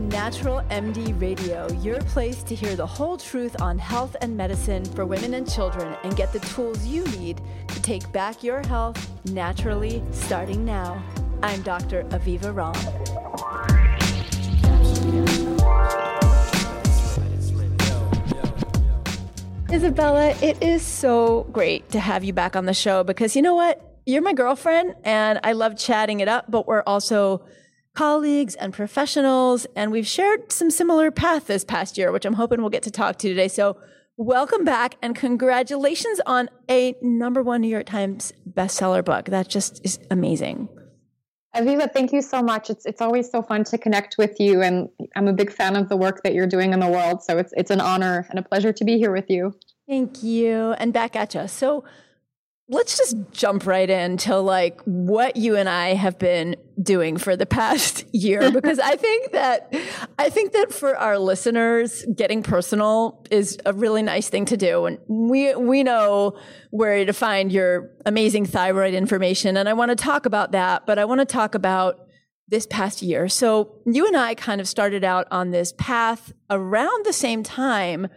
Natural MD Radio, your place to hear the whole truth on health and medicine for women and children and get the tools you need to take back your health naturally starting now. I'm Dr. Aviva Romm. Izabella, it is so great to have you back on the show because you know what? You're my girlfriend and I love chatting it up, but we're also colleagues and professionals, and we've shared some similar path this past year, which I'm hoping we'll get to talk to today. So, welcome back and congratulations on a number one New York Times bestseller book. That just is amazing. Aviva, thank you so much. It's it's always so fun to connect with you, and I'm a big fan of the work that you're doing in the world. So it's it's an honor and a pleasure to be here with you. Thank you, and back at you. So let's just jump right into like what you and I have been doing for the past year because I think that I think that for our listeners getting personal is a really nice thing to do and we we know where to find your amazing thyroid information and I want to talk about that but I want to talk about this past year. So you and I kind of started out on this path around the same time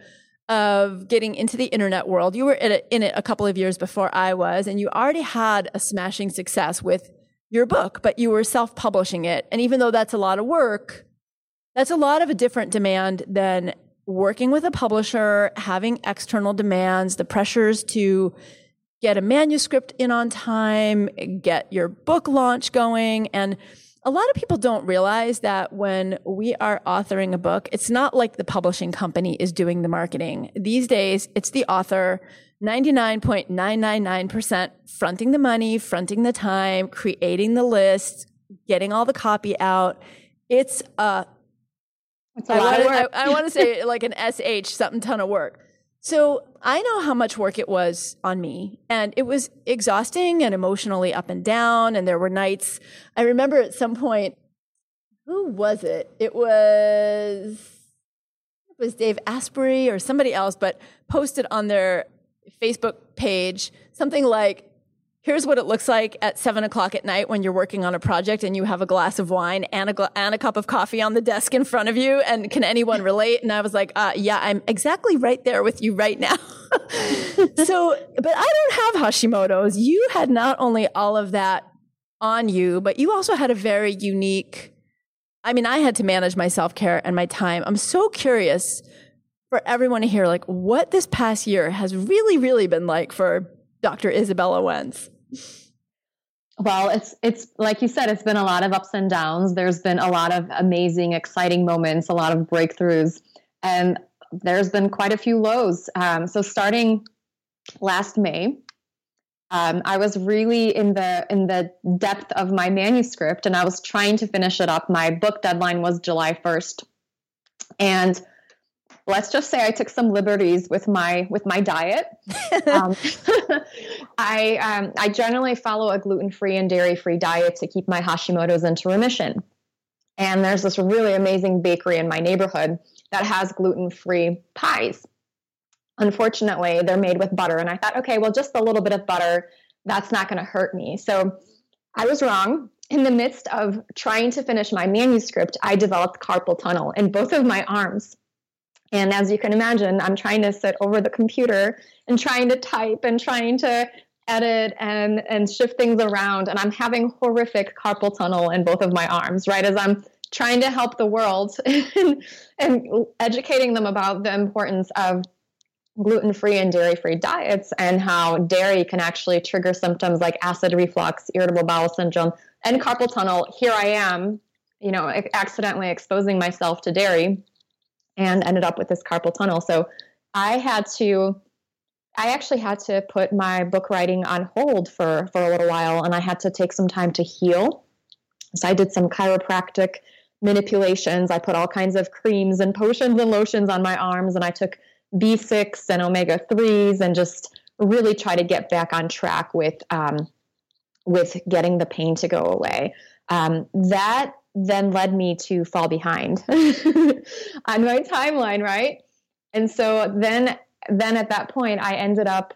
of getting into the internet world. You were in it, in it a couple of years before I was, and you already had a smashing success with your book, but you were self publishing it. And even though that's a lot of work, that's a lot of a different demand than working with a publisher, having external demands, the pressures to get a manuscript in on time, get your book launch going. And a lot of people don't realize that when we are authoring a book, it's not like the publishing company is doing the marketing. These days, it's the author 99.999% fronting the money, fronting the time, creating the list, getting all the copy out. It's a, it's a I lot wanna, of work. I, I want to say like an SH, something ton of work. So I know how much work it was on me and it was exhausting and emotionally up and down. And there were nights, I remember at some point, who was it? It was, it was Dave Asprey or somebody else, but posted on their Facebook page something like, here's what it looks like at seven o'clock at night when you're working on a project and you have a glass of wine and a, gla- and a cup of coffee on the desk in front of you. And can anyone relate? And I was like, uh, yeah, I'm exactly right there with you right now. so, but I don't have Hashimoto's. You had not only all of that on you, but you also had a very unique, I mean, I had to manage my self care and my time. I'm so curious for everyone to hear, like, what this past year has really, really been like for Dr. Izabella Wentz. Well, it's it's like you said, it's been a lot of ups and downs. There's been a lot of amazing, exciting moments, a lot of breakthroughs, and there's been quite a few lows. Um, so starting last May, um, I was really in the in the depth of my manuscript, and I was trying to finish it up. My book deadline was July 1st, and let's just say I took some liberties with my with my diet. um, I um, I generally follow a gluten free and dairy free diet to keep my Hashimoto's into remission. And there's this really amazing bakery in my neighborhood that has gluten free pies. Unfortunately, they're made with butter, and I thought, okay, well, just a little bit of butter, that's not going to hurt me. So I was wrong. In the midst of trying to finish my manuscript, I developed carpal tunnel in both of my arms. And as you can imagine, I'm trying to sit over the computer and trying to type and trying to edit and and shift things around and I'm having horrific carpal tunnel in both of my arms, right? As I'm trying to help the world and, and educating them about the importance of gluten-free and dairy-free diets and how dairy can actually trigger symptoms like acid reflux, irritable bowel syndrome, and carpal tunnel. Here I am, you know, accidentally exposing myself to dairy and ended up with this carpal tunnel. So I had to I actually had to put my book writing on hold for for a little while and I had to take some time to heal. So I did some chiropractic manipulations. I put all kinds of creams and potions and lotions on my arms and I took B6 and omega 3s and just really try to get back on track with um, with getting the pain to go away. Um, that then led me to fall behind on my timeline, right? And so then then at that point I ended up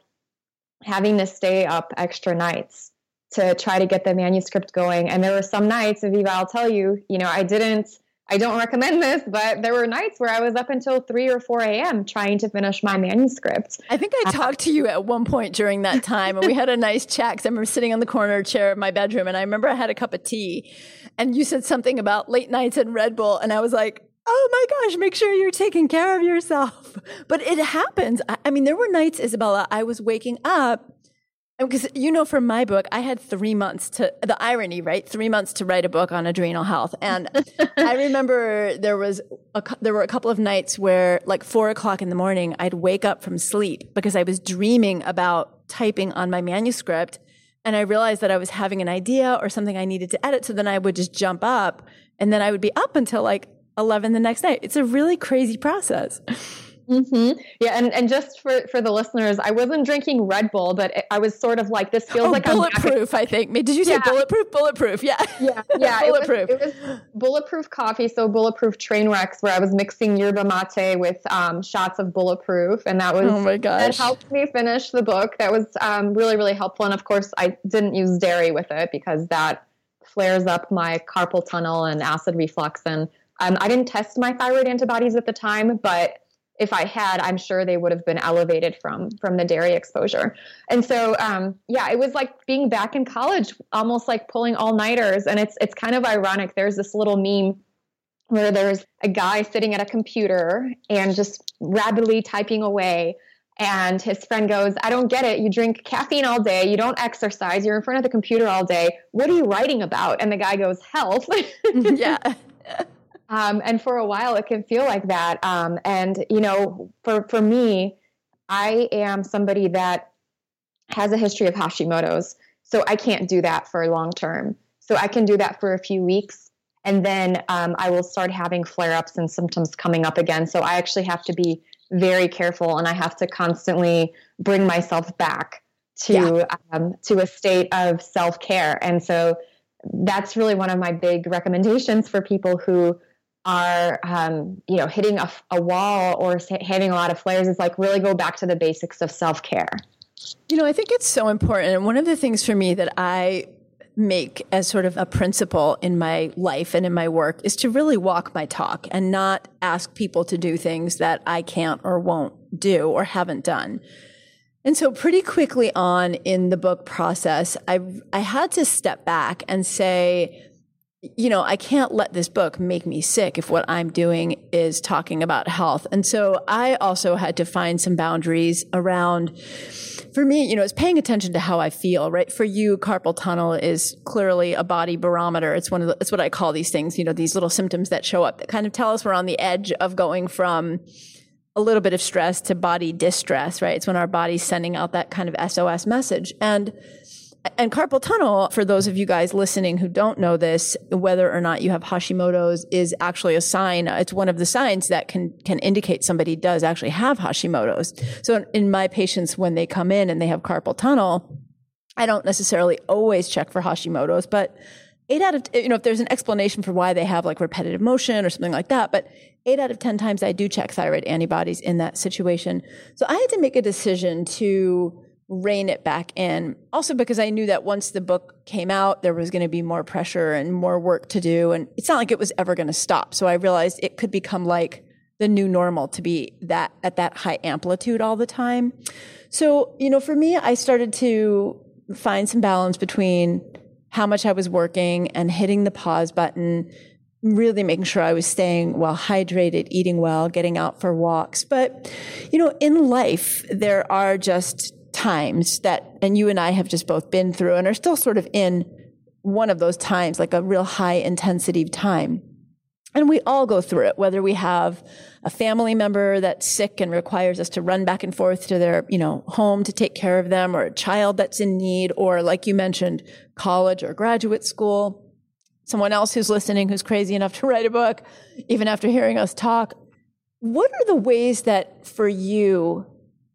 having to stay up extra nights to try to get the manuscript going. And there were some nights, Aviva, I'll tell you, you know, I didn't I don't recommend this, but there were nights where I was up until 3 or 4 a.m. trying to finish my manuscript. I think I talked to you at one point during that time, and we had a nice chat because I remember sitting on the corner chair of my bedroom, and I remember I had a cup of tea, and you said something about late nights and Red Bull, and I was like, oh my gosh, make sure you're taking care of yourself. But it happens. I, I mean, there were nights, Izabella, I was waking up because you know from my book i had three months to the irony right? Three months to write a book on adrenal health. And i remember there was a, there were a couple of nights where like four o'clock in the morning i'd wake up from sleep because i was dreaming about typing on my manuscript. And i realized that i was having an idea or something i needed to edit. So then i would just jump up and then i would be up until like 11 the next night. It's a really crazy process Mm-hmm. Yeah, and, and just for, for the listeners, I wasn't drinking Red Bull, but I was sort of like, this feels oh, like bulletproof. I think. Did you say yeah. bulletproof? Bulletproof. Yeah. Yeah. Yeah. bulletproof. It was, it was, bulletproof coffee, so bulletproof train wrecks, where I was mixing yerba mate with um, shots of bulletproof, and that was oh my gosh, it helped me finish the book. That was um, really really helpful, and of course, I didn't use dairy with it because that flares up my carpal tunnel and acid reflux, and um, I didn't test my thyroid antibodies at the time, but if I had, I'm sure they would have been elevated from from the dairy exposure. And so, um, yeah, it was like being back in college, almost like pulling all nighters. And it's it's kind of ironic. There's this little meme where there's a guy sitting at a computer and just rapidly typing away. And his friend goes, I don't get it. You drink caffeine all day. You don't exercise. You're in front of the computer all day. What are you writing about? And the guy goes, health. yeah. Um, and for a while, it can feel like that. Um, and, you know, for, for me, I am somebody that has a history of Hashimoto's. So I can't do that for long term. So I can do that for a few weeks. And then um, I will start having flare ups and symptoms coming up again. So I actually have to be very careful and I have to constantly bring myself back to yeah. um, to a state of self care. And so that's really one of my big recommendations for people who are um, you know hitting a, a wall or having a lot of flares is like really go back to the basics of self-care. You know i think it's so important and one of the things for me that i make as sort of a principle in my life and in my work is to really walk my talk and not ask people to do things that i can't or won't do or haven't done. And so pretty quickly on in the book process i i had to step back and say you know, I can't let this book make me sick if what I'm doing is talking about health. And so I also had to find some boundaries around, for me, you know, it's paying attention to how I feel, right? For you, carpal tunnel is clearly a body barometer. It's one of the, it's what I call these things, you know, these little symptoms that show up that kind of tell us we're on the edge of going from a little bit of stress to body distress, right? It's when our body's sending out that kind of SOS message. And and carpal tunnel, for those of you guys listening who don't know this, whether or not you have Hashimoto's is actually a sign. It's one of the signs that can, can indicate somebody does actually have Hashimoto's. So in my patients, when they come in and they have carpal tunnel, I don't necessarily always check for Hashimoto's, but eight out of, you know, if there's an explanation for why they have like repetitive motion or something like that, but eight out of 10 times I do check thyroid antibodies in that situation. So I had to make a decision to, rein it back in. Also, because I knew that once the book came out, there was going to be more pressure and more work to do. And it's not like it was ever going to stop. So I realized it could become like the new normal to be that at that high amplitude all the time. So, you know, for me, I started to find some balance between how much I was working and hitting the pause button, really making sure I was staying well hydrated, eating well, getting out for walks. But, you know, in life, there are just times that, and you and I have just both been through and are still sort of in one of those times, like a real high intensity time. And we all go through it, whether we have a family member that's sick and requires us to run back and forth to their, you know, home to take care of them, or a child that's in need, or like you mentioned, college or graduate school. Someone else who's listening who's crazy enough to write a book, even after hearing us talk. What are the ways that for you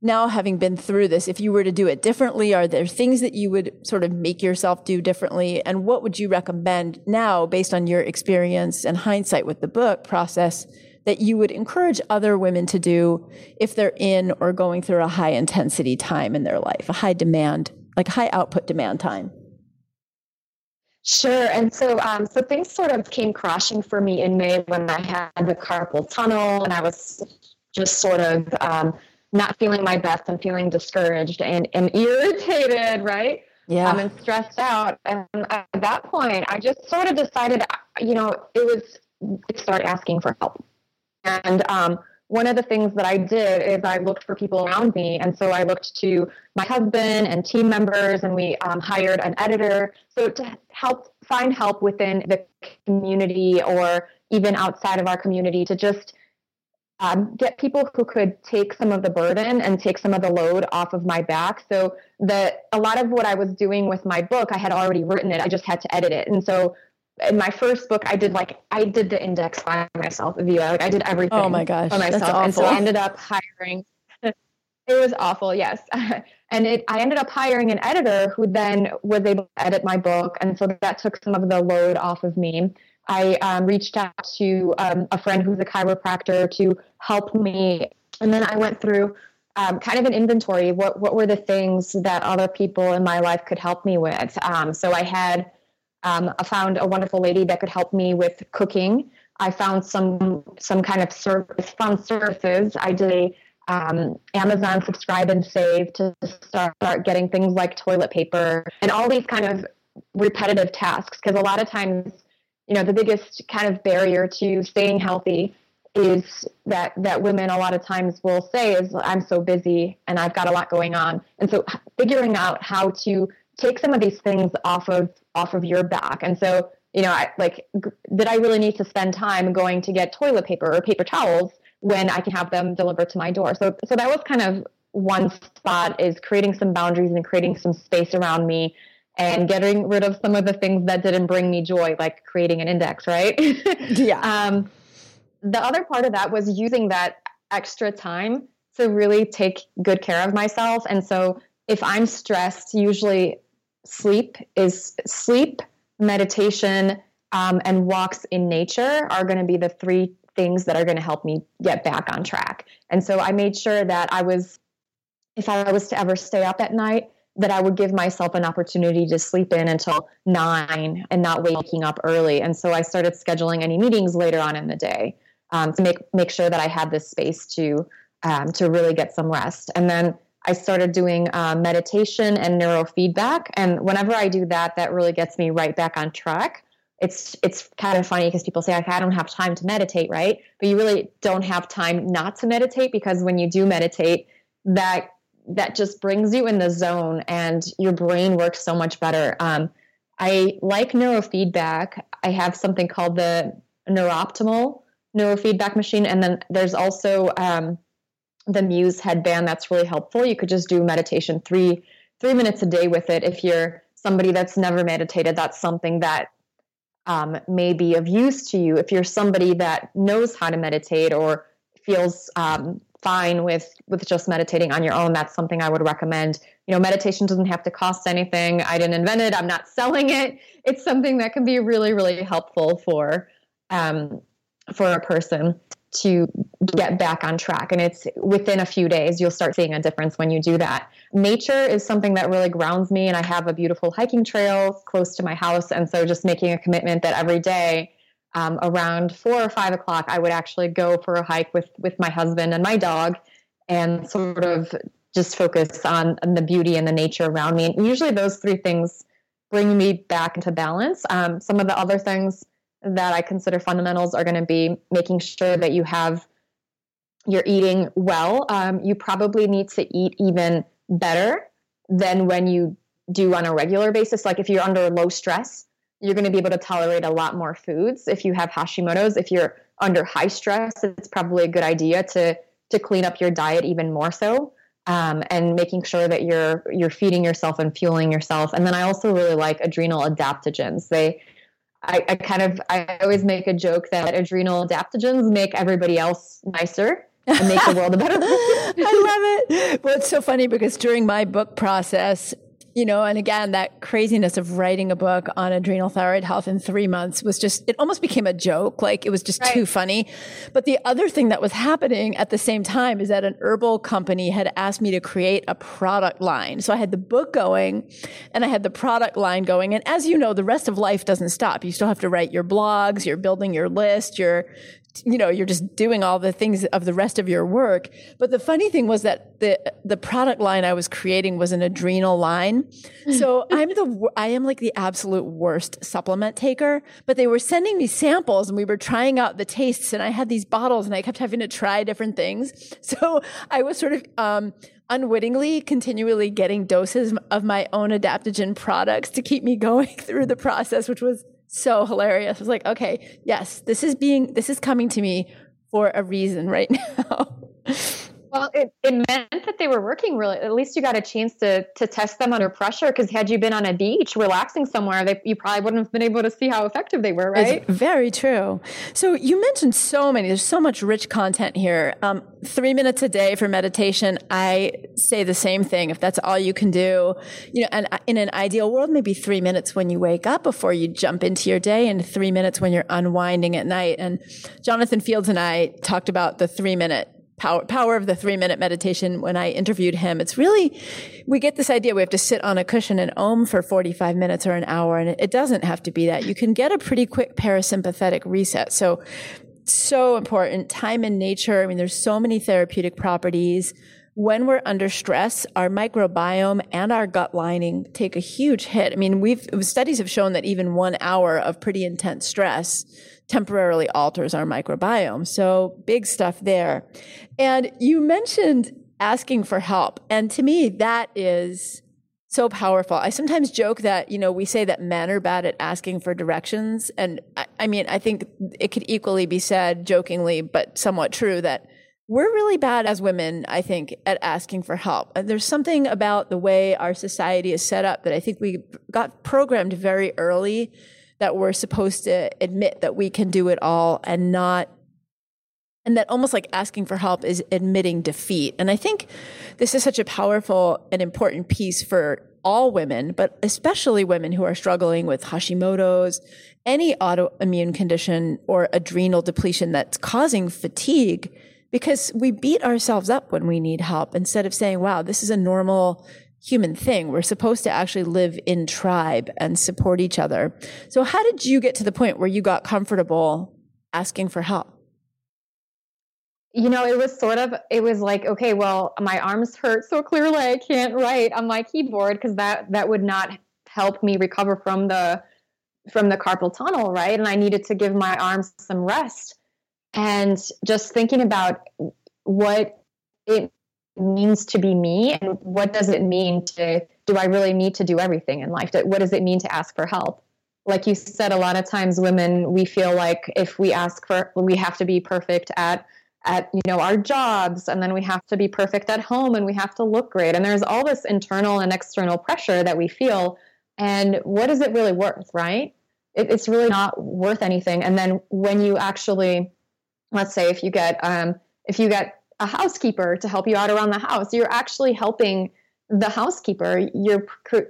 now having been through this, if you were to do it differently, are there things that you would sort of make yourself do differently? And what would you recommend now, based on your experience and hindsight with the book process, that you would encourage other women to do if they're in or going through a high intensity time in their life, a high demand, like high output demand time? Sure. And so, um, so things sort of came crashing for me in May when I had the carpal tunnel, and I was just sort of um, not feeling my best and feeling discouraged and, and irritated, right? Yeah. Um, and stressed out. And at that point, I just sort of decided, you know, it was start asking for help. And um, one of the things that I did is I looked for people around me. And so I looked to my husband and team members, and we um, hired an editor. So to help find help within the community or even outside of our community to just um, get people who could take some of the burden and take some of the load off of my back. So the a lot of what I was doing with my book, I had already written it. I just had to edit it. And so in my first book, I did like I did the index by myself, Aviva. Like I did everything. Oh my gosh, by myself, and so I ended up hiring. it was awful, yes. and it, I ended up hiring an editor who then was able to edit my book, and so that took some of the load off of me. I um, reached out to um, a friend who's a chiropractor to help me, and then I went through um, kind of an inventory. What what were the things that other people in my life could help me with? Um, so I had um, I found a wonderful lady that could help me with cooking. I found some some kind of service, fun services. I did a um, Amazon subscribe and save to start, start getting things like toilet paper and all these kind of repetitive tasks. Because a lot of times, you know, the biggest kind of barrier to staying healthy is that that women a lot of times will say is I'm so busy and I've got a lot going on. And so figuring out how to take some of these things off of off of your back. And so, you know, I like did I really need to spend time going to get toilet paper or paper towels when I can have them delivered to my door? So so that was kind of one spot is creating some boundaries and creating some space around me and getting rid of some of the things that didn't bring me joy, like creating an index, right? yeah. Um, the other part of that was using that extra time to really take good care of myself. And so if I'm stressed, usually sleep is sleep, meditation, um, and walks in nature are going to be the three things that are going to help me get back on track. And so I made sure that I was, if I was to ever stay up at night, that I would give myself an opportunity to sleep in until nine and not waking up early. And so I started scheduling any meetings later on in the day um, to make make sure that I had this space to um, to really get some rest. And then I started doing uh, meditation and neurofeedback. And whenever I do that, that really gets me right back on track. It's it's kind of funny because people say I don't have time to meditate, right? But you really don't have time not to meditate because when you do meditate, that that just brings you in the zone and your brain works so much better. Um, I like neurofeedback. I have something called the Neuroptimal neurofeedback machine, and then there's also um, the Muse headband that's really helpful. You could just do meditation three three minutes a day with it. If you're somebody that's never meditated, that's something that um, may be of use to you. If you're somebody that knows how to meditate or feels um, fine with with just meditating on your own, that's something I would recommend. You know, meditation doesn't have to cost anything. I didn't invent it. I'm not selling it. It's something that can be really, really helpful for um, for a person to get back on track. And it's within a few days, you'll start seeing a difference when you do that. Nature is something that really grounds me, and I have a beautiful hiking trail close to my house. And so just making a commitment that every day, um, around four or five o'clock, I would actually go for a hike with with my husband and my dog, and sort of just focus on, on the beauty and the nature around me. And usually, those three things bring me back into balance. Um, some of the other things that I consider fundamentals are going to be making sure that you have you're eating well. Um, you probably need to eat even better than when you do on a regular basis. Like if you're under low stress, you're going to be able to tolerate a lot more foods. If you have Hashimoto's, if you're under high stress, it's probably a good idea to to clean up your diet even more so. Um, and making sure that you're you're feeding yourself and fueling yourself. And then I also really like adrenal adaptogens. They I, I, kind of I always make a joke that adrenal adaptogens make everybody else nicer and make the world a better place. I love it. Well, it's so funny because during my book process, you know, and again, that craziness of writing a book on adrenal thyroid health in three months was just, it almost became a joke. Like it was just right. too funny. But the other thing that was happening at the same time is that an herbal company had asked me to create a product line. So I had the book going and I had the product line going. And as you know, the rest of life doesn't stop. You still have to write your blogs, you're building your list, you're you know you're just doing all the things of the rest of your work. But the funny thing was that the the product line i was creating was an adrenal line. So i'm the i am like the absolute worst supplement taker but they were sending me samples and we were trying out the tastes and i had these bottles and i kept having to try different things. So i was sort of um, unwittingly continually getting doses of my own adaptogen products to keep me going through the process which was so hilarious. I was like, okay, yes, this is being, this is coming to me for a reason right now. Well, it, it meant that they were working really. At least you got a chance to to test them under pressure. Because had you been on a beach relaxing somewhere, they, you probably wouldn't have been able to see how effective they were. Right? It's very true. So you mentioned so many. There's so much rich content here. Um, three minutes a day for meditation. I say the same thing. If that's all you can do, you know, and in an ideal world, maybe three minutes when you wake up before you jump into your day, and three minutes when you're unwinding at night. And Jonathan Fields and I talked about the three minute power, power of the three minute meditation when I interviewed him. It's really, we get this idea we have to sit on a cushion and om for 45 minutes or an hour. And it doesn't have to be that. You can get a pretty quick parasympathetic reset. So, so important. Time in nature. I mean, there's so many therapeutic properties. When we're under stress, our microbiome and our gut lining take a huge hit. I mean, we've studies have shown that even one hour of pretty intense stress temporarily alters our microbiome. So big stuff there. And you mentioned asking for help. And to me, that is so powerful. I sometimes joke that, you know, we say that men are bad at asking for directions. And I, I mean, I think it could equally be said jokingly, but somewhat true that we're really bad as women, I think, at asking for help. And there's something about the way our society is set up that I think we got programmed very early that we're supposed to admit that we can do it all and not and that almost like asking for help is admitting defeat. And I think this is such a powerful and important piece for all women, but especially women who are struggling with Hashimoto's, any autoimmune condition or adrenal depletion that's causing fatigue because we beat ourselves up when we need help instead of saying, wow, this is a normal human thing. We're supposed to actually live in tribe and support each other. So how did you get to the point where you got comfortable asking for help? You know, it was sort of it was like, okay, well, my arms hurt so clearly I can't write on my keyboard because that that would not help me recover from the from the carpal tunnel, right? And I needed to give my arms some rest. And just thinking about what it means to be me and what does it mean to do I really need to do everything in life? What does it mean to ask for help? Like you said, a lot of times women, we feel like if we ask for, we have to be perfect at at you know our jobs and then we have to be perfect at home and we have to look great and there's all this internal and external pressure that we feel and what is it really worth right it, it's really not worth anything and then when you actually let's say if you get um, if you get a housekeeper to help you out around the house. You're actually helping the housekeeper. You're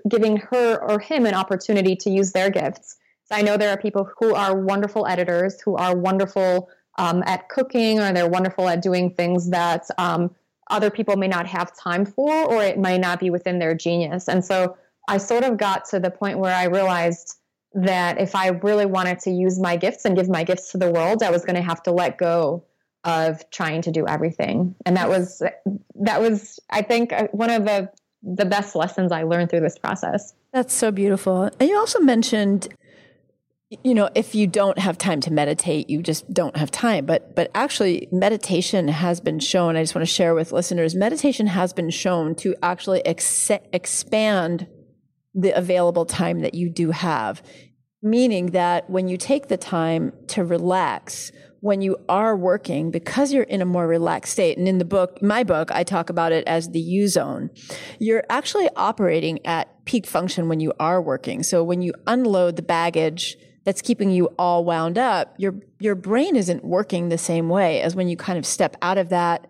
giving her or him an opportunity to use their gifts. So I know there are people who are wonderful editors, who are wonderful um, at cooking, or they're wonderful at doing things that um, other people may not have time for, or it might not be within their genius. And so I sort of got to the point where I realized that if I really wanted to use my gifts and give my gifts to the world, I was going to have to let go of trying to do everything. And that was that was i think uh, one of the the best lessons i learned through this process. That's so beautiful. And you also mentioned you know if you don't have time to meditate you just don't have time. But but actually meditation has been shown i just want to share with listeners meditation has been shown to actually ex- expand the available time that you do have. Meaning that when you take the time to relax when you are working, because you're in a more relaxed state, and in the book, my book, I talk about it as the U zone, you're actually operating at peak function when you are working. So when you unload the baggage that's keeping you all wound up, your, your brain isn't working the same way as when you kind of step out of that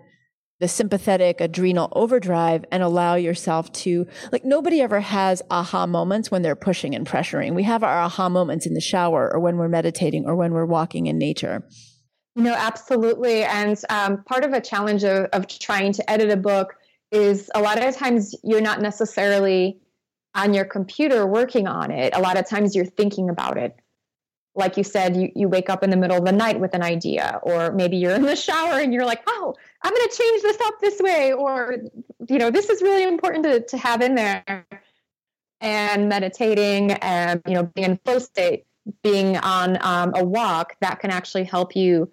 the sympathetic adrenal overdrive and allow yourself to like nobody ever has aha moments when they're pushing and pressuring. We have our aha moments in the shower or when we're meditating or when we're walking in nature. Know, absolutely. And um, part of a challenge of, of trying to edit a book is a lot of times you're not necessarily on your computer working on it. A lot of times you're thinking about it like you said, you, you wake up in the middle of the night with an idea, or maybe you're in the shower and you're like, oh, I'm going to change this up this way, or, you know, this is really important to, to have in there. And meditating and, you know, being in flow state, being on um, a walk, that can actually help you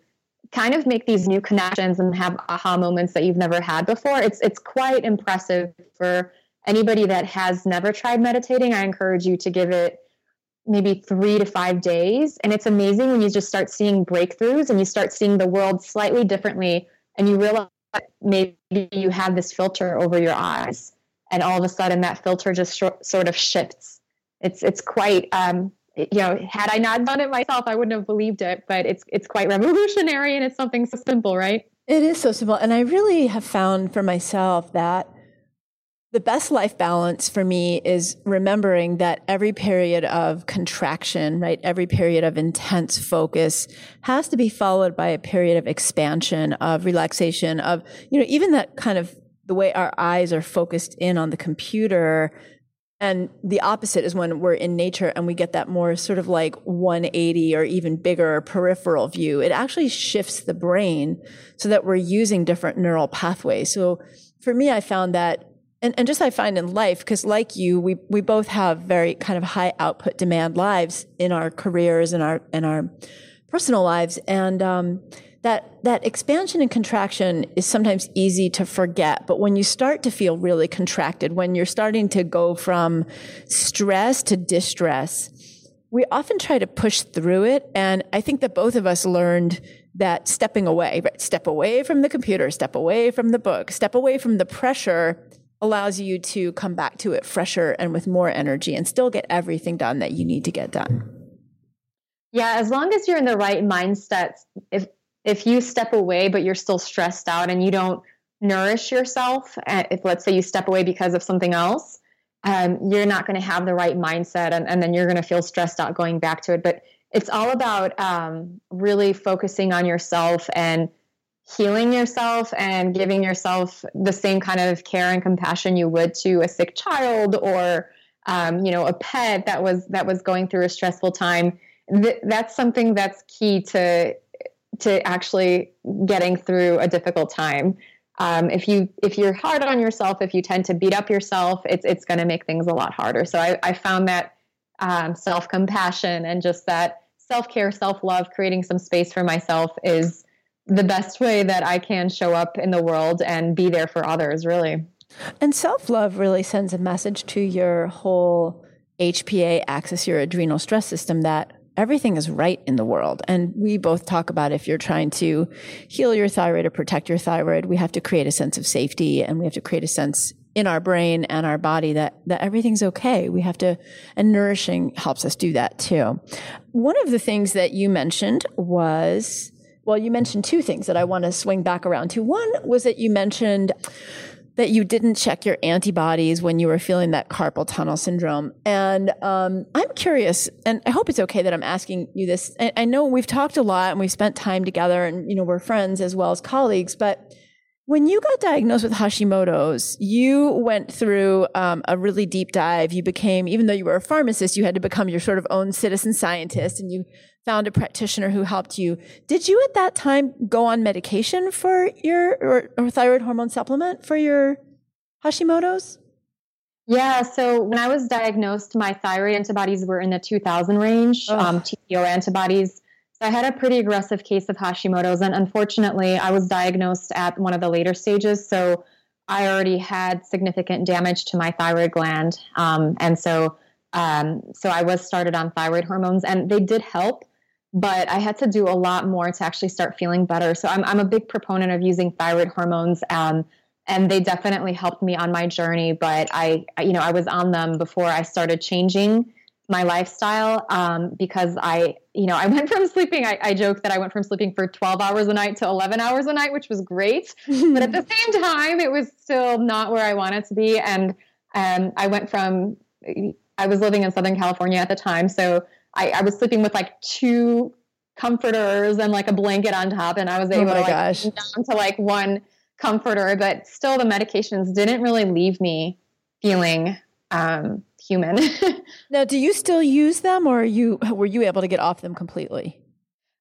kind of make these new connections and have aha moments that you've never had before. It's, it's quite impressive for anybody that has never tried meditating. I encourage you to give it maybe three to five days. And it's amazing when you just start seeing breakthroughs and you start seeing the world slightly differently and you realize maybe you have this filter over your eyes and all of a sudden that filter just sh- sort of shifts. It's, it's quite, um, you know, had I not done it myself, I wouldn't have believed it, but it's, it's quite revolutionary and it's something so simple, right? It is so simple. And I really have found for myself that the best life balance for me is remembering that every period of contraction, right, every period of intense focus has to be followed by a period of expansion, of relaxation, of, you know, even that kind of the way our eyes are focused in on the computer. And the opposite is when we're in nature and we get that more sort of like 180 or even bigger peripheral view. It actually shifts the brain so that we're using different neural pathways. So for me, I found that and, and just I find in life, because like you, we, we both have very kind of high output demand lives in our careers and our, in our personal lives. And, um, that, that expansion and contraction is sometimes easy to forget. But when you start to feel really contracted, when you're starting to go from stress to distress, we often try to push through it. And I think that both of us learned that stepping away, right? Step away from the computer, step away from the book, step away from the pressure allows you to come back to it fresher and with more energy and still get everything done that you need to get done. Yeah, as long as you're in the right mindset, if if you step away but you're still stressed out and you don't nourish yourself, eh, if let's say you step away because of something else, um, you're not going to have the right mindset and, and then you're going to feel stressed out going back to it. But it's all about um, really focusing on yourself and healing yourself and giving yourself the same kind of care and compassion you would to a sick child or um, you know a pet that was that was going through a stressful time Th- that's something that's key to to actually getting through a difficult time um, if you if you're hard on yourself if you tend to beat up yourself it's it's going to make things a lot harder so i, I found that um, self-compassion and just that self-care self-love creating some space for myself is the best way that I can show up in the world and be there for others, really. And self love really sends a message to your whole HPA axis, your adrenal stress system, that everything is right in the world. And we both talk about if you're trying to heal your thyroid or protect your thyroid, we have to create a sense of safety and we have to create a sense in our brain and our body that, that everything's okay. We have to, and nourishing helps us do that too. One of the things that you mentioned was well, you mentioned two things that I want to swing back around to. One was that you mentioned that you didn't check your antibodies when you were feeling that carpal tunnel syndrome. And um, I'm curious, and I hope it's okay that I'm asking you this. I, I know we've talked a lot and we've spent time together, and you know we're friends as well as colleagues, but when you got diagnosed with Hashimoto's, you went through um, a really deep dive. You became, even though you were a pharmacist, you had to become your sort of own citizen scientist, and you found a practitioner who helped you. Did you at that time go on medication for your or, or thyroid hormone supplement for your Hashimoto's? Yeah, so when I was diagnosed, my thyroid antibodies were in the 2000 range, oh. um, TPO antibodies. So I had a pretty aggressive case of Hashimoto's, and unfortunately, I was diagnosed at one of the later stages. So I already had significant damage to my thyroid gland, um, and so um, so I was started on thyroid hormones, and they did help, but I had to do a lot more to actually start feeling better. So I'm I'm a big proponent of using thyroid hormones. Um, and they definitely helped me on my journey but I, you know i was on them before i started changing my lifestyle um, because I, you know, I went from sleeping. I, I joke that I went from sleeping for 12 hours a night to 11 hours a night, which was great. but at the same time, it was still not where I wanted to be. And um, I went from, I was living in Southern California at the time, so I, I was sleeping with like two comforters and like a blanket on top, and I was oh able oh to like gosh. down to like one comforter. But still, the medications didn't really leave me feeling um, human. now, do you still use them, or you were you able to get off them completely?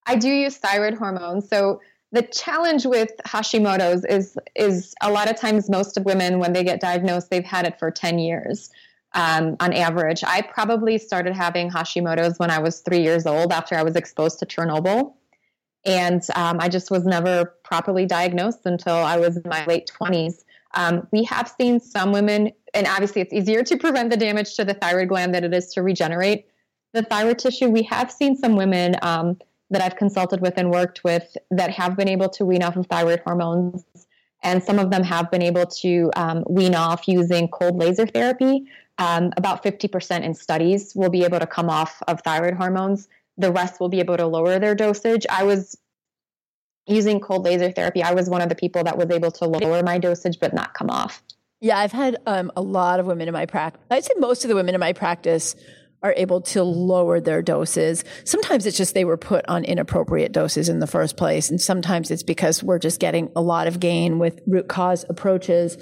I do use thyroid hormones. So the challenge with Hashimoto's is is a lot of times most of women when they get diagnosed, they've had it for ten years. Um, on average, I probably started having Hashimoto's when I was three years old after I was exposed to Chernobyl. And um, I just was never properly diagnosed until I was in my late 20s. Um, we have seen some women and obviously it's easier to prevent the damage to the thyroid gland than it is to regenerate the thyroid tissue. We have seen some women um, that I've consulted with and worked with that have been able to wean off of thyroid hormones, and some of them have been able to um, wean off using cold laser therapy. Um, about 50% in studies will be able to come off of thyroid hormones. The rest will be able to lower their dosage. I was using cold laser therapy. I was one of the people that was able to lower my dosage but not come off. Yeah, I've had um, a lot of women in my practice. I'd say most of the women in my practice are able to lower their doses. Sometimes it's just they were put on inappropriate doses in the first place. And sometimes it's because we're just getting a lot of gain with root cause approaches.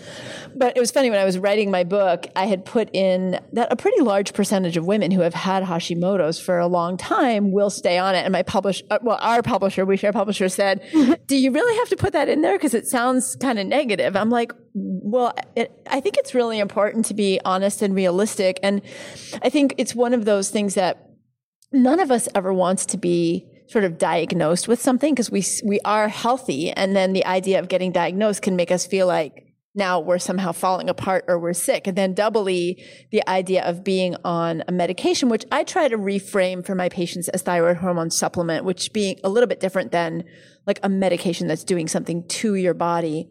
But it was funny when I was writing my book, I had put in that a pretty large percentage of women who have had Hashimoto's for a long time will stay on it. And my publish, uh, well, our publisher, We Share Publisher said, do you really have to put that in there? Because it sounds kind of negative. I'm like, well, it, I think it's really important to be honest and realistic. And I think it's one of those things that none of us ever wants to be sort of diagnosed with something because we, we are healthy. And then the idea of getting diagnosed can make us feel like now we're somehow falling apart or we're sick. And then doubly the idea of being on a medication, which I try to reframe for my patients as thyroid hormone supplement, which being a little bit different than like a medication that's doing something to your body.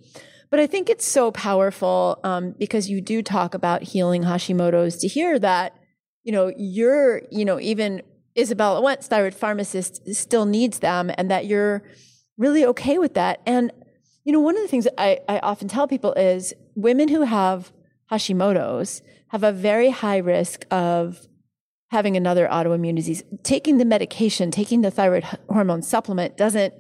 But I think it's so powerful um, because you do talk about healing Hashimoto's to hear that, you know, you're, you know, even Izabella Wentz, thyroid pharmacist, still needs them and that you're really okay with that. And, you know, one of the things that I, I often tell people is women who have Hashimoto's have a very high risk of having another autoimmune disease. Taking the medication, taking the thyroid hormone supplement doesn't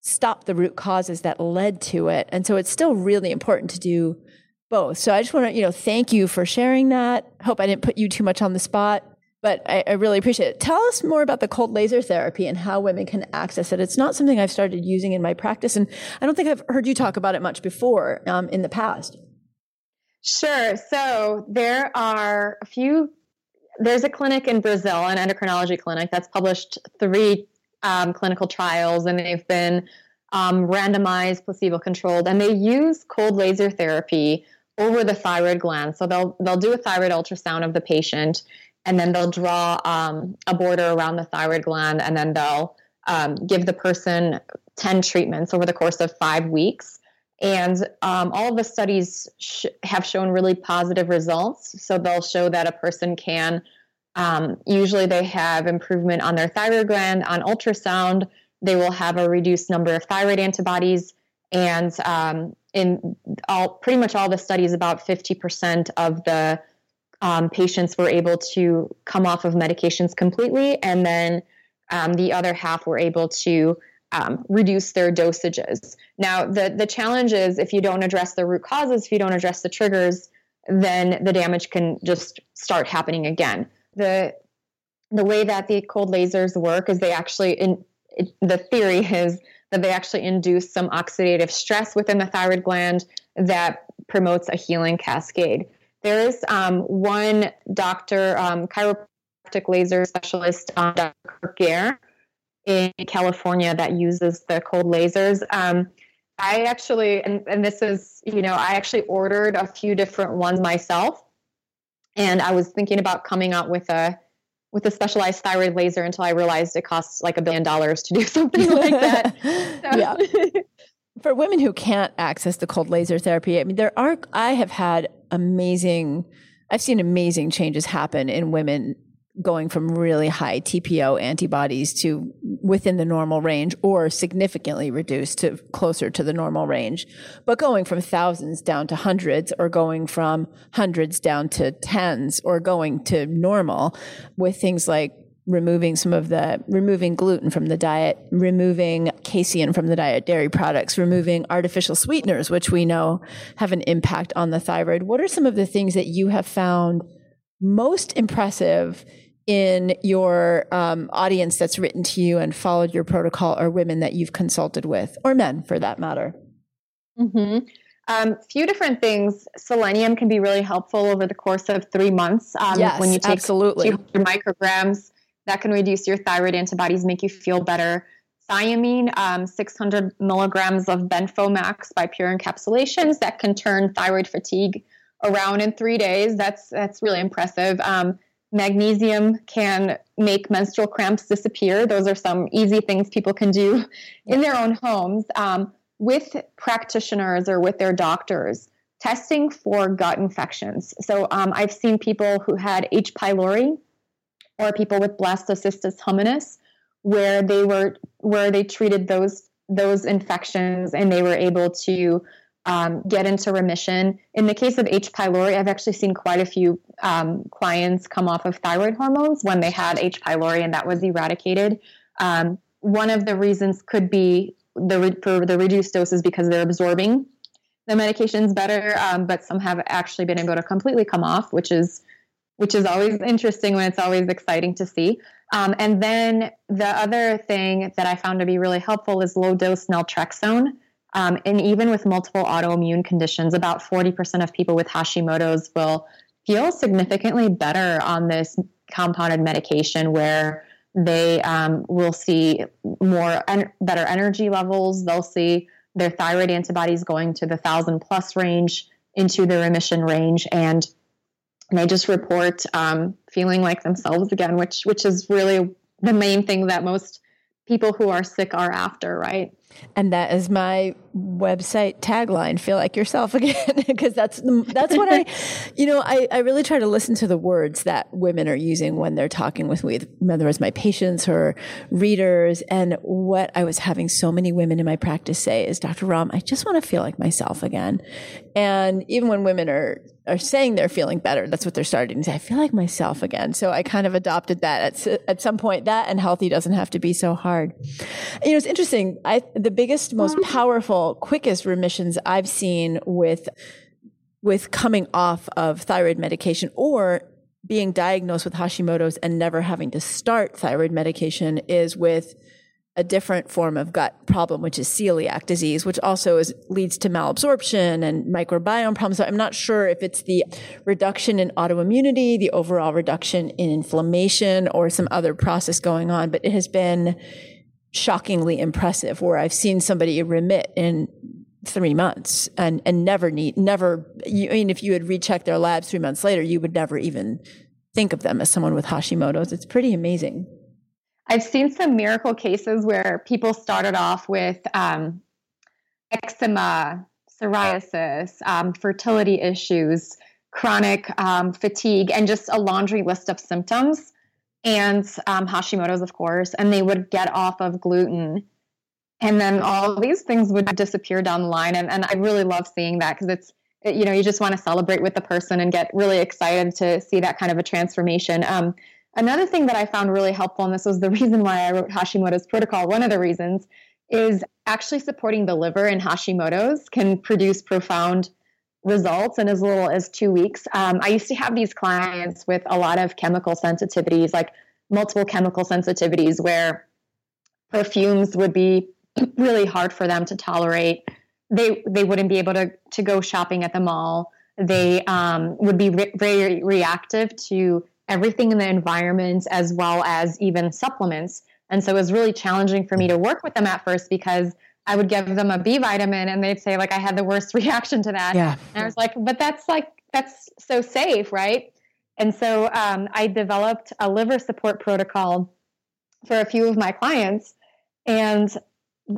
stop the root causes that led to it. And so it's still really important to do both. So I just want to, you know, thank you for sharing that. Hope I didn't put you too much on the spot, but I, I, really appreciate it. Tell us more about the cold laser therapy and how women can access it. It's not something I've started using in my practice, and I don't think I've heard you talk about it much before um, in the past. Sure. So there are a few. There's a clinic in Brazil, an endocrinology clinic that's published three um, clinical trials and they've been um, randomized, placebo controlled, and they use cold laser therapy over the thyroid gland. So they'll they'll do a thyroid ultrasound of the patient, and then they'll draw um, a border around the thyroid gland, and then they'll um, give the person ten treatments over the course of five weeks. And um, all of the studies sh- have shown really positive results. So they'll show that a person can um, usually, they have improvement on their thyroid gland on ultrasound. They will have a reduced number of thyroid antibodies, and um, in all pretty much all the studies, about 50% of the um, patients were able to come off of medications completely, and then um, the other half were able to um, reduce their dosages. Now, the the challenge is if you don't address the root causes, if you don't address the triggers, then the damage can just start happening again the the way that the cold lasers work is they actually in it, the theory is that they actually induce some oxidative stress within the thyroid gland that promotes a healing cascade. There is um, one doctor, um, chiropractic laser specialist, um, Dr. Kirk Gair in California, that uses the cold lasers. Um, I actually, and, and this is, you know, I actually ordered a few different ones myself and I was thinking about coming out with a with a specialized thyroid laser until I realized it costs like a billion dollars to do something like that. So. yeah. For women who can't access the cold laser therapy, I mean, there are, I have had amazing, I've seen amazing changes happen in women going from really high TPO antibodies to within the normal range or significantly reduced to closer to the normal range. But going from thousands down to hundreds or going from hundreds down to tens or going to normal with things like removing some of the removing gluten from the diet, removing casein from the diet, dairy products, removing artificial sweeteners, which we know have an impact on the thyroid. What are some of the things that you have found most impressive in your um, audience that's written to you and followed your protocol, or women that you've consulted with, or men for that matter? Mm-hmm. Um, few different things. Selenium can be really helpful over the course of three months. Um, yes, when you take absolutely. 200 micrograms that can reduce your thyroid antibodies, make you feel better. Thiamine, um, 600 milligrams of Benfomax by Pure Encapsulations, that can turn thyroid fatigue around in three days. That's that's really impressive. Um, magnesium can make menstrual cramps disappear. Those are some easy things people can do in their own homes um, with practitioners or with their doctors. Testing for gut infections. So um, I've seen people who had H. pylori or people with blastocystis hominis, where they were where they treated those those infections and they were able to um, get into remission. In the case of H. pylori, I've actually seen quite a few um, clients come off of thyroid hormones when they had H. pylori and that was eradicated. Um, one of the reasons could be the for the reduced doses because they're absorbing the medications better, um, but some have actually been able to completely come off, which is which is always interesting when it's always exciting to see. Um, and then the other thing that I found to be really helpful is low dose naltrexone. Um, and even with multiple autoimmune conditions, about 40% of people with Hashimoto's will feel significantly better on this compounded medication where they um, will see more en- better energy levels. They'll see their thyroid antibodies going to the thousand plus range into the remission range. And they just report um, feeling like themselves again, which which is really the main thing that most people who are sick are after, right? And that is my website tagline, feel like yourself again. because that's, that's what I, you know, I, I really try to listen to the words that women are using when they're talking with me, whether it's my patients or readers. And what I was having so many women in my practice say is, Dr. Romm, I just want to feel like myself again. And even when women are are saying they're feeling better. That's what they're starting to say. I feel like myself again. So I kind of adopted that at, at some point. That and healthy doesn't have to be so hard. You know, it's interesting. I, the biggest, most mm-hmm. powerful, quickest remissions I've seen with, with coming off of thyroid medication or being diagnosed with Hashimoto's and never having to start thyroid medication is with a different form of gut problem, which is celiac disease, which also is, leads to malabsorption and microbiome problems. So I'm not sure if it's the reduction in autoimmunity, the overall reduction in inflammation, or some other process going on, but it has been shockingly impressive where I've seen somebody remit in three months and, and never need, never, you, I mean, if you had rechecked their labs three months later, you would never even think of them as someone with Hashimoto's. It's pretty amazing. I've seen some miracle cases where people started off with um, eczema, psoriasis, um, fertility issues, chronic um, fatigue, and just a laundry list of symptoms, and um, Hashimoto's, of course, and they would get off of gluten. And then all these things would disappear down the line. And, and I really love seeing that because it's, it, you know, you just want to celebrate with the person and get really excited to see that kind of a transformation. Um, Another thing that I found really helpful, and this was the reason why I wrote Hashimoto's protocol, one of the reasons is actually supporting the liver in Hashimoto's can produce profound results in as little as two weeks. Um, I used to have these clients with a lot of chemical sensitivities, like multiple chemical sensitivities, where perfumes would be really hard for them to tolerate. They they wouldn't be able to to go shopping at the mall. They um, would be re- very reactive to everything in the environment as well as even supplements. And so it was really challenging for me to work with them at first because I would give them a B vitamin and they'd say like I had the worst reaction to that. Yeah. And I was like, but that's like that's so safe, right? And so um, I developed a liver support protocol for a few of my clients, and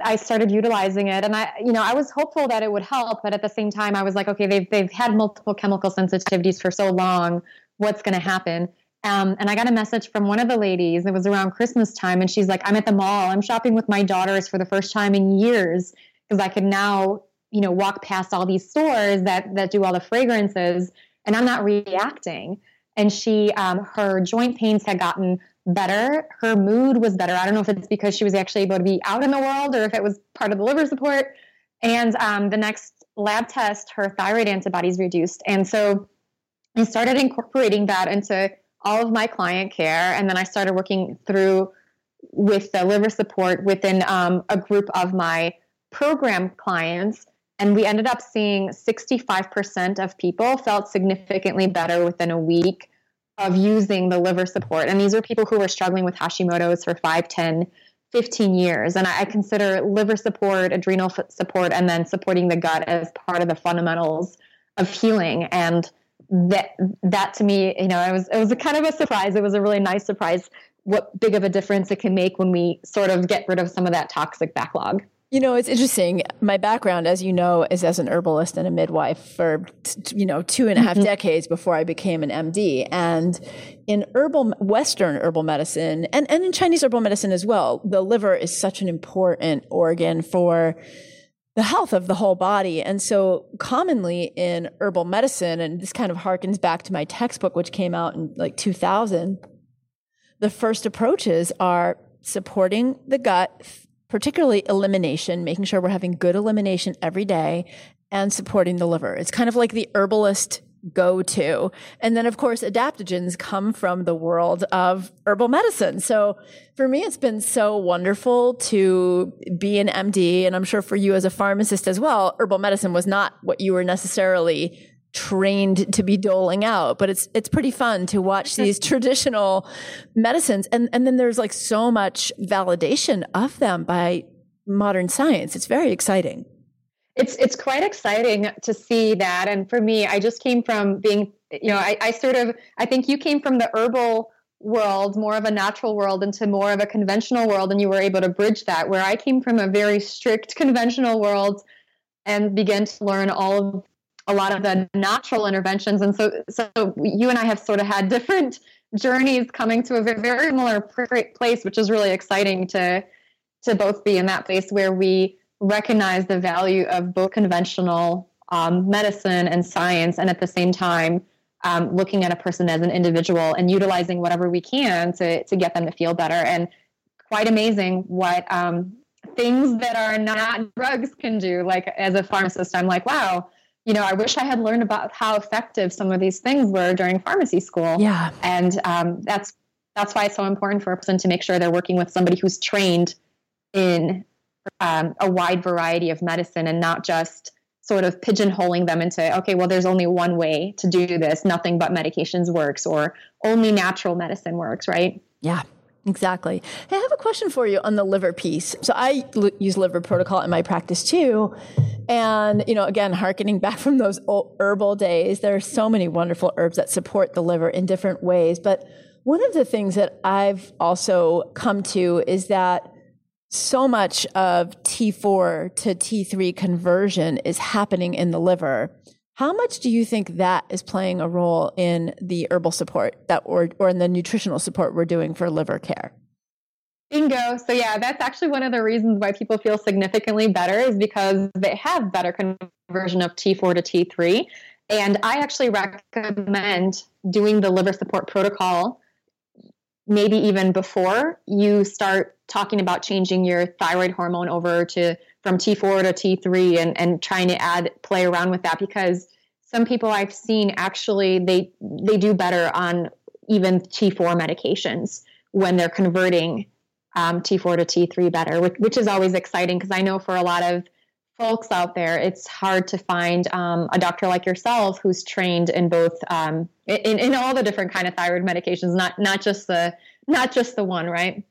I started utilizing it. And I, you know, I was hopeful that it would help, but at the same time, I was like, okay, they've they've had multiple chemical sensitivities for so long. What's going to happen? Um, and I got a message from one of the ladies. It was around Christmas time, and she's like, "I'm at the mall. I'm shopping with my daughters for the first time in years because I can now, you know, walk past all these stores that that do all the fragrances, and I'm not reacting." And she, um, her joint pains had gotten better. Her mood was better. I don't know if it's because she was actually able to be out in the world or if it was part of the liver support. And um, the next lab test, her thyroid antibodies reduced. And so I started incorporating that into all of my client care. And then I started working through with the liver support within um, a group of my program clients. And we ended up seeing 65% of people felt significantly better within a week of using the liver support. And these are people who were struggling with Hashimoto's for 5, 10, 15 years. And I, consider liver support, adrenal support, and then supporting the gut as part of the fundamentals of healing. And that that to me, you know, it was it was a kind of a surprise. It was a really nice surprise what big of a difference it can make when we sort of get rid of some of that toxic backlog. You know, it's interesting. My background, as you know, is as an herbalist and a midwife for, you know, two and a half mm-hmm. decades before I became an MD. And in herbal, Western herbal medicine and, and in Chinese herbal medicine as well, the liver is such an important organ for the health of the whole body. And so commonly in herbal medicine, and this kind of harkens back to my textbook, which came out in like 2000, the first approaches are supporting the gut particularly elimination, making sure we're having good elimination every day and supporting the liver. It's kind of like the herbalist go to. And then, of course, adaptogens come from the world of herbal medicine. So for me, it's been so wonderful to be an MD. And I'm sure for you as a pharmacist as well, herbal medicine was not what you were necessarily trained to be doling out but it's it's pretty fun to watch these traditional medicines and and then there's like so much validation of them by modern science it's very exciting it's it's quite exciting to see that and for me i just came from being you know i, I sort of i think you came from the herbal world more of a natural world into more of a conventional world and you were able to bridge that where i came from a very strict conventional world and began to learn all of a lot of the natural interventions. And so, so you and I have sort of had different journeys coming to a very, very similar place, which is really exciting to to both be in that place where we recognize the value of both conventional um, medicine and science, and at the same time um, looking at a person as an individual and utilizing whatever we can to to get them to feel better. And quite amazing what um, things that are not drugs can do. Like as a pharmacist, I'm like, wow you know, I wish I had learned about how effective some of these things were during pharmacy school. Yeah. And um, that's that's why it's so important for a person to make sure they're working with somebody who's trained in um, a wide variety of medicine and not just sort of pigeonholing them into okay well there's only one way to do this nothing but medications works or only natural medicine works right yeah Exactly. Hey, I have a question for you on the liver piece. So I l- use liver protocol in my practice too. And, you know, again, harkening back from those old herbal days, there are so many wonderful herbs that support the liver in different ways. But one of the things that I've also come to is that so much of T4 to T3 conversion is happening in the liver. How much do you think that is playing a role in the herbal support that or or in the nutritional support we're doing for liver care? Bingo. So yeah, that's actually one of the reasons why people feel significantly better is because they have better conversion of T4 to T3. And I actually recommend doing the liver support protocol maybe even before you start talking about changing your thyroid hormone over to from T4 to T3 and, and trying to add play around with that because some people I've seen actually they they do better on even T4 medications when they're converting um, T4 to T3 better, which, which is always exciting because I know for a lot of folks out there, it's hard to find um, a doctor like yourself who's trained in both um, in, in all the different kind of thyroid medications, not not just the not just the one, right?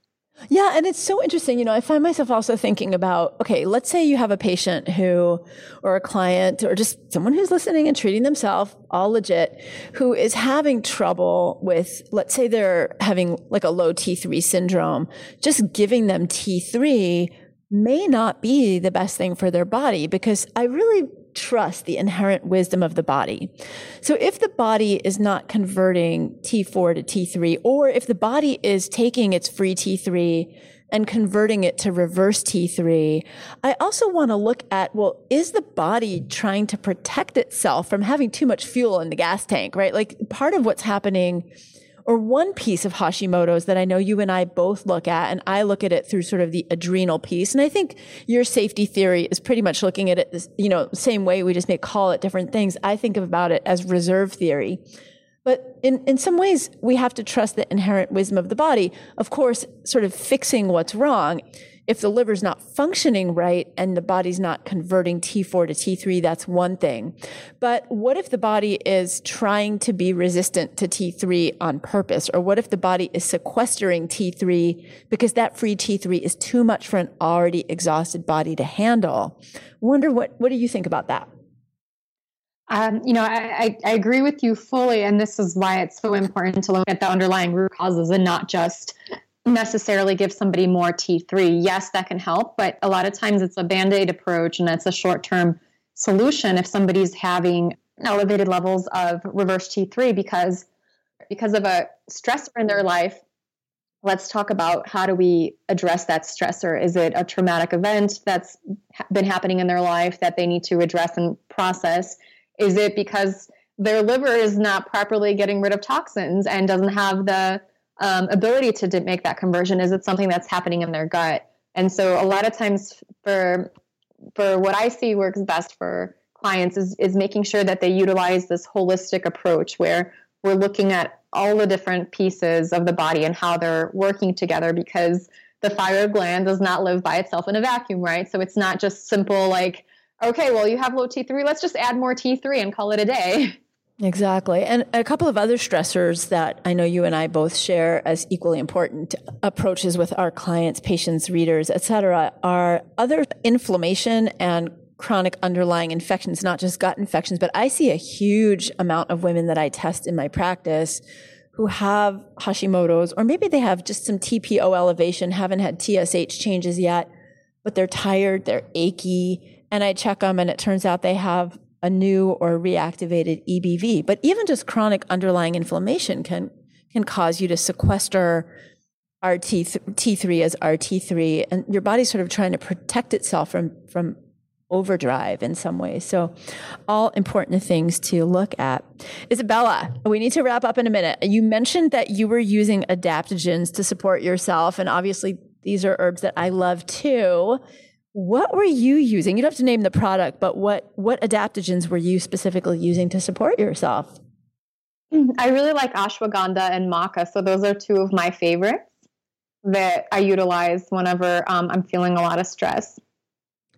Yeah, and it's so interesting. You know, I find myself also thinking about okay, let's say you have a patient who, or a client, or just someone who's listening and treating themselves all legit, who is having trouble with, let's say they're having like a low T3 syndrome, just giving them T3 may not be the best thing for their body because I really trust the inherent wisdom of the body. So if the body is not converting T4 to T3, or if the body is taking its free T3 and converting it to reverse T3, I also want to look at, well, is the body trying to protect itself from having too much fuel in the gas tank, right? Like part of what's happening or one piece of Hashimoto's that I know you and I both look at, and I look at it through sort of the adrenal piece. And I think your safety theory is pretty much looking at it, you know, same way. We just may call it different things. I think about it as reserve theory. But in, in some ways, we have to trust the inherent wisdom of the body. Of course, sort of fixing what's wrong if the liver's not functioning right and the body's not converting T4 to T3, that's one thing. But what if the body is trying to be resistant to T3 on purpose? Or what if the body is sequestering T3 because that free T3 is too much for an already exhausted body to handle? Wonder what, what do you think about that? Um, you know, I, I, agree with you fully, and this is why it's so important to look at the underlying root causes and not just necessarily give somebody more T3. Yes, that can help, but a lot of times it's a band aid approach and it's a short term solution if somebody's having elevated levels of reverse T3 because because of a stressor in their life. Let's talk about how do we address that stressor? Is it a traumatic event that's been happening in their life that they need to address and process? Is it because their liver is not properly getting rid of toxins and doesn't have the um, ability to make that conversion? Is it something that's happening in their gut? And so a lot of times for for what I see works best for clients is is making sure that they utilize this holistic approach where we're looking at all the different pieces of the body and how they're working together because the thyroid gland does not live by itself in a vacuum, right? So it's not just simple like, okay, well you have low T3, let's just add more T3 and call it a day. Exactly. And a couple of other stressors that I know you and I both share as equally important approaches with our clients, patients, readers, et cetera, are other inflammation and chronic underlying infections, not just gut infections, but I see a huge amount of women that I test in my practice who have Hashimoto's, or maybe they have just some TPO elevation, haven't had TSH changes yet, but they're tired, they're achy, and I check them and it turns out they have a new or reactivated EBV. But even just chronic underlying inflammation can can cause you to sequester RT T3 as RT3, and your body's sort of trying to protect itself from from overdrive in some ways. So, all important things to look at. Izabella, we need to wrap up in a minute. You mentioned that you were using adaptogens to support yourself, and obviously these are herbs that I love too. What were you using? You don't have to name the product, but what what adaptogens were you specifically using to support yourself? I really like ashwagandha and maca, so those are two of my favorites that I utilize whenever um, I'm feeling a lot of stress.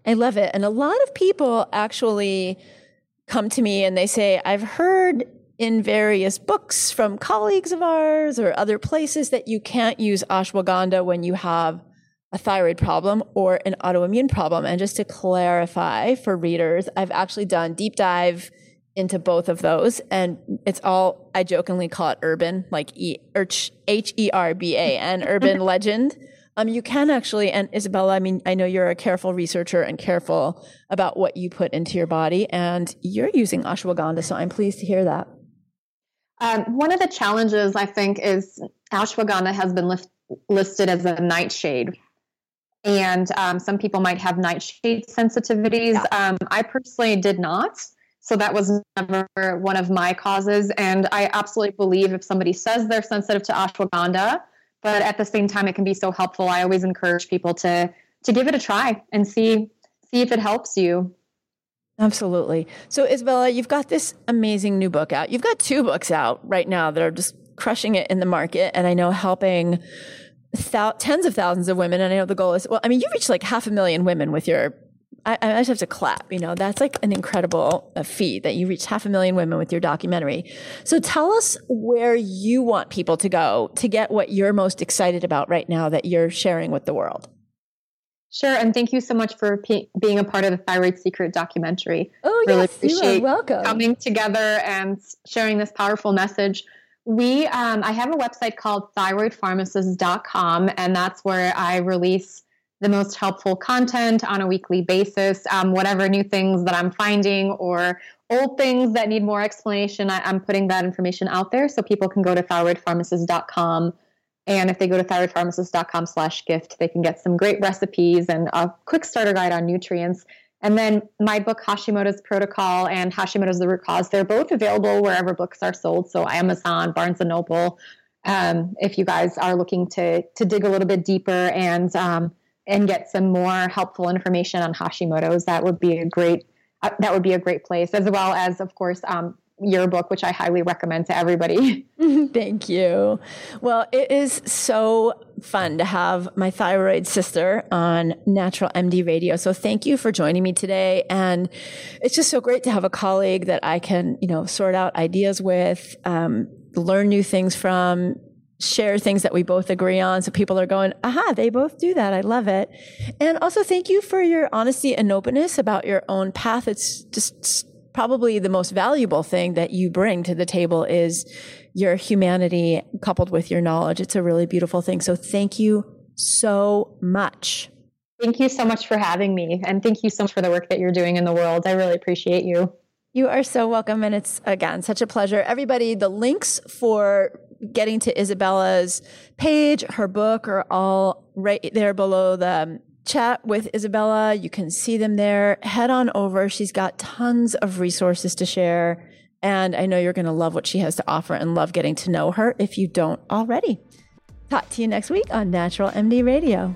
I love it, and a lot of people actually come to me and they say, "I've heard." In various books from colleagues of ours or other places, that you can't use ashwagandha when you have a thyroid problem or an autoimmune problem. And just to clarify for readers, I've actually done deep dive into both of those. And it's all, I jokingly call it urban, like E, H E R B A N, urban legend. Um, you can actually, and Izabella, I mean, I know you're a careful researcher and careful about what you put into your body, and you're using ashwagandha, so I'm pleased to hear that. Um, one of the challenges I think is ashwagandha has been list- listed as a nightshade and um, some people might have nightshade sensitivities. Yeah. Um, I personally did not. So that was never one of my causes. And I absolutely believe if somebody says they're sensitive to ashwagandha, but at the same time it can be so helpful, I always encourage people to to give it a try and see see if it helps you. Absolutely. So Izabella, you've got this amazing new book out. You've got two books out right now that are just crushing it in the market and I know helping thou- tens of thousands of women, and I know the goal is well. I mean, you reached like half a million women with your. I, I just have to clap. You know, that's like an incredible uh, feat that you reached half a million women with your documentary. So tell us where you want people to go to get what you're most excited about right now that you're sharing with the world. Sure, and thank you so much for being a part of the Thyroid Secret documentary. Oh, really yes, appreciate you are welcome. Coming together and sharing this powerful message. We, um, I have a website called thyroidpharmacist.com, and that's where I release the most helpful content on a weekly basis. Um, whatever new things that I'm finding or old things that need more explanation, I, am putting that information out there so people can go to thyroidpharmacist.com. And if they go to thyroidpharmacist.com slash gift, they can get some great recipes and a quick starter guide on nutrients. And then my book, Hashimoto's Protocol and Hashimoto's The Root Cause, they're both available wherever books are sold. So Amazon, Barnes and Noble. Um, if you guys are looking to to dig a little bit deeper and um, and get some more helpful information on Hashimoto's, that would be a great uh, that would be a great place, as well as, of course, um, your book, which I highly recommend to everybody. Thank you. Well, it is so fun to have my thyroid sister on Natural MD Radio. So thank you for joining me today. And it's just so great to have a colleague that I can, you know, sort out ideas with, um, learn new things from, share things that we both agree on. So people are going, aha, they both do that. I love it. And also thank you for your honesty and openness about your own path. It's just probably the most valuable thing that you bring to the table is your humanity coupled with your knowledge. It's a really beautiful thing. So thank you so much. Thank you so much for having me. And thank you so much for the work that you're doing in the world. I really appreciate you. You are so welcome. And it's, again, such a pleasure. Everybody, the links for getting to Izabella's page, her book are all right there below the um, chat with Izabella. You can see them there. Head on over. She's got tons of resources to share. And I know you're going to love what she has to offer and love getting to know her if you don't already. Talk to you next week on Natural MD Radio.